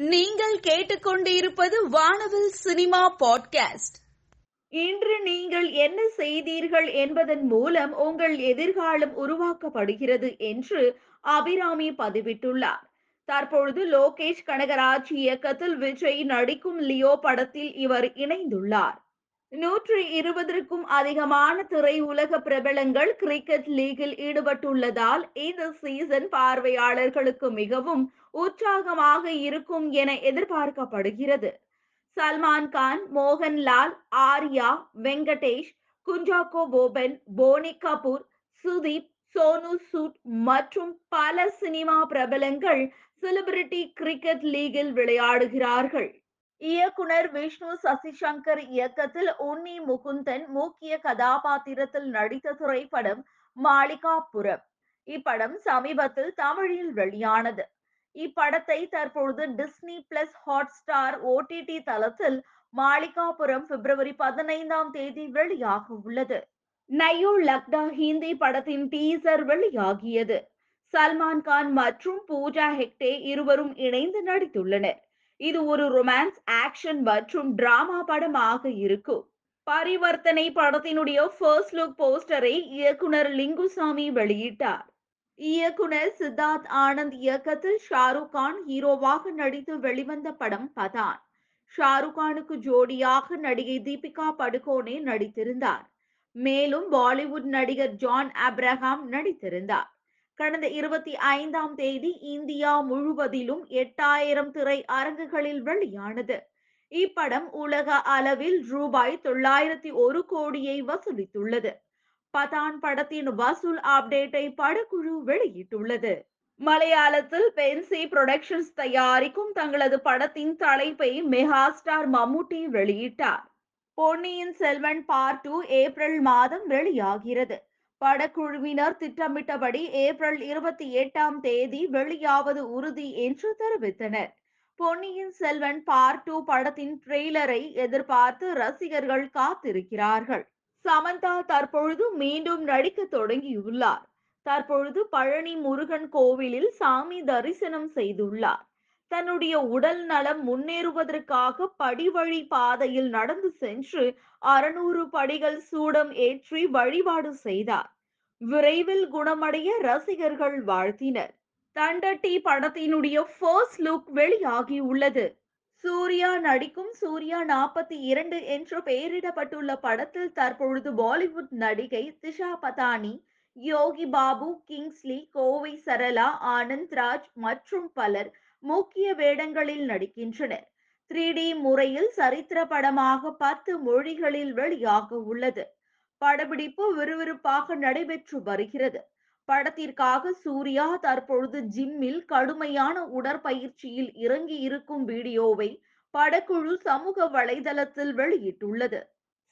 நீங்கள் கேட்டுக்கொண்டிருப்பது வானவில் சினிமா பாட்காஸ்ட். இன்று நீங்கள் என்ன செய்தீர்கள் என்பதன் மூலம் உங்கள் எதிர்காலம் உருவாக்கப்படுகிறது என்று அபிராமி பதிவிட்டுள்ளார். தற்பொழுது லோகேஷ் கனகராஜ் இயக்கத்தில் விஜய் நடிக்கும் லியோ படத்தில் இவர் இணைந்துள்ளார். நூற்றி இருபதற்கும் அதிகமான திரையுலக பிரபலங்கள் கிரிக்கெட் லீகில் ஈடுபட்டுள்ளதால் இந்த சீசன் பார்வையாளர்களுக்கு மிகவும் உற்சாகமாக இருக்கும் என எதிர்பார்க்கப்படுகிறது. சல்மான் கான் மோகன்லால் ஆர்யா வெங்கடேஷ் குஞ்சாக்கோ போபன் போனி கபூர் சுதீப் சோனு சூட் மற்றும் பல சினிமா பிரபலங்கள் செலிபிரிட்டி கிரிக்கெட் லீகில் விளையாடுகிறார்கள். இயக்குனர் விஷ்ணு சசிசங்கர் இயக்கத்தில் உன்னி முகுந்தன் முக்கிய கதாபாத்திரத்தில் நடித்த திரைப்படம் மாளிகாபுரம். இப்படம் சமீபத்தில் தமிழில் வெளியானது. இப்படத்தை தற்பொழுது Disney plus Hotstar OTT தளத்தில் மாளிகாபுரம் பிப்ரவரி பதினைந்தாம் தேதி வெளியாக உள்ளது. நயோ லக்டா ஹிந்தி படத்தின் டீசர் வெளியாகியது. சல்மான் கான் மற்றும் பூஜா ஹெக்டே இருவரும் இணைந்து நடித்துள்ளனர். இது ஒரு ரொமான்ஸ் ஆக்ஷன் மற்றும் டிராமா படமாக இருக்கும். பரிவர்த்தனை படத்தினுடைய ஃபர்ஸ்ட் லுக் போஸ்டரை இயக்குனர் லிங்குசாமி வெளியிட்டார். இயக்குனர் சித்தார்த் ஆனந்த் இயக்கத்தில் ஷாருக் கான் ஹீரோவாக நடித்து வெளிவந்த படம் பதான். ஷாருக் கானுக்கு ஜோடியாக நடிகை தீபிகா படுகோனே நடித்திருந்தார். மேலும் பாலிவுட் நடிகர் ஜான் அப்ரஹாம் நடித்திருந்தார். கடந்த இருபத்தி ஐந்தாம் தேதி இந்தியா முழுவதிலும் எட்டாயிரம் திரை அரங்குகளில் வெளியானது. இப்படம் உலக அளவில் ரூபாய் தொள்ளாயிரத்தி ஒரு கோடியை வசூலித்துள்ளது. பதான் படத்தின் வசூல் அப்டேட்டை படக்குழு வெளியிட்டுள்ளது. மலையாளத்தில் பென்சி புரொடக்ஷன்ஸ் தயாரிக்கும் தங்களது படத்தின் தலைப்பை மெகா ஸ்டார் மம்முட்டி வெளியிட்டார். Ponniyin Selvan part two April மாதம் வெளியாகிறது. படக்குழுவினர் திட்டமிட்டபடி ஏப்ரல் இருபத்தி எட்டாம் தேதி வெளியாவது உறுதி என்று தெரிவித்தனர். பொன்னியின் செல்வன் பார்ட் டூ படத்தின் ட்ரெய்லரை எதிர்பார்த்து ரசிகர்கள் காத்திருக்கிறார்கள். சமந்தா தற்பொழுது மீண்டும் நடிக்க தொடங்கியுள்ளார். தற்பொழுது பழனி முருகன் கோவிலில் சாமி தரிசனம் செய்துள்ளார். தன்னுடைய உடல் நலம் முன்னேறுவதற்காக படிவழி பாதையில் நடந்து சென்று அறுநூறு படிகள் சூடம் ஏற்றி வழிபாடு செய்தார். விரைவில் குணமடைய ரசிகர்கள் வாழ்த்தினர். தண்டட்டி படத்தினுடைய ஃபர்ஸ்ட் லுக் வெளியாகி உள்ளது. சூர்யா நடிக்கும் சூர்யா நாற்பத்தி இரண்டு என்று பெயரிடப்பட்டுள்ள படத்தில் தற்பொழுது பாலிவுட் நடிகை திஷா பதானி யோகி பாபு கிங்ஸ்லி கோவை சரளா ஆனந்த் ராஜ் மற்றும் பலர் முக்கிய வேடங்களில் நடிக்கின்றனர். த்ரீ டி முறையில் சரித்திர படமாக பத்து மொழிகளில் வெளியாக உள்ளது. படப்பிடிப்பு விறுவிறுப்பாக நடைபெற்று வருகிறது. படத்திற்காக சூர்யா தற்பொழுது ஜிம்மில் கடுமையான உடற்பயிற்சியில் இறங்கி இருக்கும் வீடியோவை படக்குழு சமூக வலைதளத்தில் வெளியிட்டுள்ளது.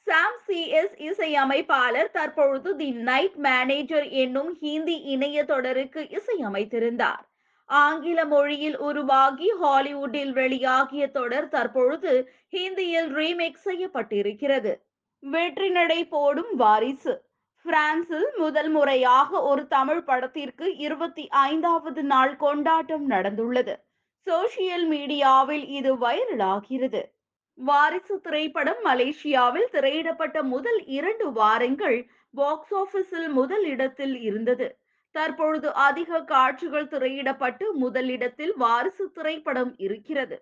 சாம் சி எஸ் இசையமைப்பாளர் தற்பொழுது தி நைட் மேனேஜர் என்னும் ஹிந்தி இணைய தொடருக்கு இசையமைத்திருந்தார். ஆங்கில மொழியில் உருவாகி ஹாலிவுட்டில் வெளியாகிய தொடர் தற்பொழுது ஹிந்தியில் ரீமேக் செய்யப்பட்டிருக்கிறது. வெற்றி நடை போடும் வாரிசு. பிரான்சில் முதல் முறையாக ஒரு தமிழ் படத்திற்கு இருபத்தி ஐந்தாவது நாள் கொண்டாட்டம் நடந்துள்ளது. சோசியல் மீடியாவில் இது வைரலாகிறது. வாரிசு திரைப்படம் மலேசியாவில் திரையிடப்பட்ட முதல் இரண்டு வாரங்கள் பாக்ஸ் ஆபீஸில் முதல் இடத்தில் இருந்தது. தற்பொழுது அதிக காட்சிகள் திரையிடப்பட்டு முதலிடத்தில் வாரிசு திரைப்படம் இருக்கிறது.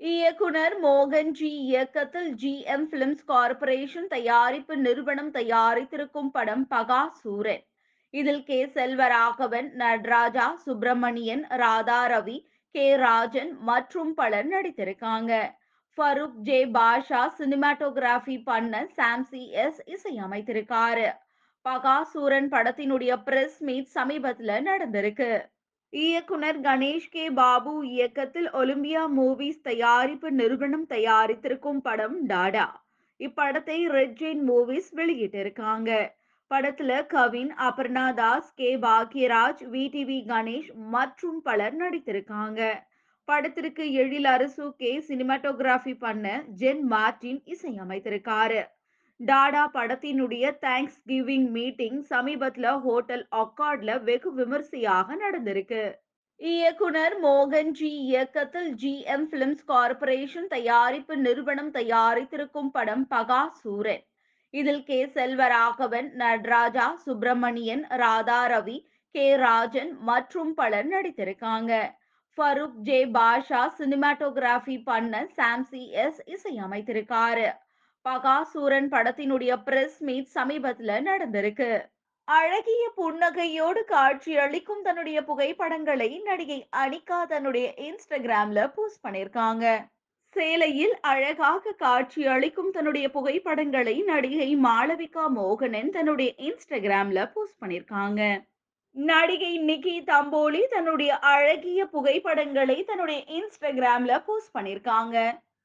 இயக்குனர் மோகன் ஜி இயக்கத்தில் ஜி எம் பிலிம்ஸ் கார்பரேஷன் தயாரிப்பு நிறுவனம் தயாரித்திருக்கும் படம் பகா சூரன் இதில் கே செல்வராகவன் நடராஜா சுப்பிரமணியன் ராதா ரவி கே ராஜன் மற்றும் பலர் நடித்திருக்காங்க. ஃபருக் ஜே பாஷா சினிமாட்டோகிராஃபி பண்ண சாம்சி எஸ் இசையமைத்திருக்காரு. பகாசூரன் படத்தினுடைய பிரஸ் மீட் சமீபத்துல நடந்திருக்கு. இயக்குனர் கணேஷ் கே. பாபு இயக்கத்தில் ஒலிம்பியா மூவிஸ் தயாரிப்பு நிறுவனம் தயாரித்திருக்கும் படம் டாடா. இப்படத்தை ரெட் ஜெயின் மூவிஸ் வெளியிட்டிருக்காங்க. படத்துல Kavin Aparna Das K. Bhagyaraj V. TV Ganesh மற்றும் பலர் நடித்திருக்காங்க. படத்திற்கு எழில் அரசு கே. சினிமாட்டோகிராஃபி பண்ண ஜென் மார்டின் இசையமைத்திருக்காரு. டாடா படத்தினுடைய தேங்க்ஸ் கிவிங் மீட்டிங் சமீபத்துல ஹோட்டல் அக்கார்ட்ல வெகு விமர்சையாக நடந்திருக்கு. இயக்குனர் மோகன் ஜி இயக்கத்தில் ஜி எம் பிலிம்ஸ் கார்ப்பரேஷன் தயாரிப்பு நிறுவனம் தயாரித்திருக்கும் படம் பகா சூரன் இதில் கே செல்வராகவன் நடராஜா சுப்பிரமணியன் ராதா ரவி கே ராஜன் மற்றும் பலர் நடித்திருக்காங்க. ஃபருக் ஜே பாஷா சினிமாட்டோகிராஃபி பண்ண சாம்சி எஸ் இசையமைத்திருக்காரு. பகாசூரன் படத்தினுடைய பிரஸ் மீட் சமீபத்துல நடந்திருக்கு. அழகிய புன்னகையோடு காட்சி அளிக்கும் தன்னுடைய புகைப்படங்களை நடிகை அனிகா தன்னுடைய இன்ஸ்டாகிராம்ல போஸ்ட் பண்ணிருக்காங்க சேலையில் அழகாக காட்சி அளிக்கும் தன்னுடைய புகைப்படங்களை நடிகை மாளவிகா மோகனன் தன்னுடைய இன்ஸ்டாகிராம்ல போஸ்ட் பண்ணிருக்காங்க நடிகை நிக்கி தம்போலி தன்னுடைய அழகிய புகைப்படங்களை தன்னுடைய இன்ஸ்டாகிராம்ல போஸ்ட் பண்ணிருக்காங்க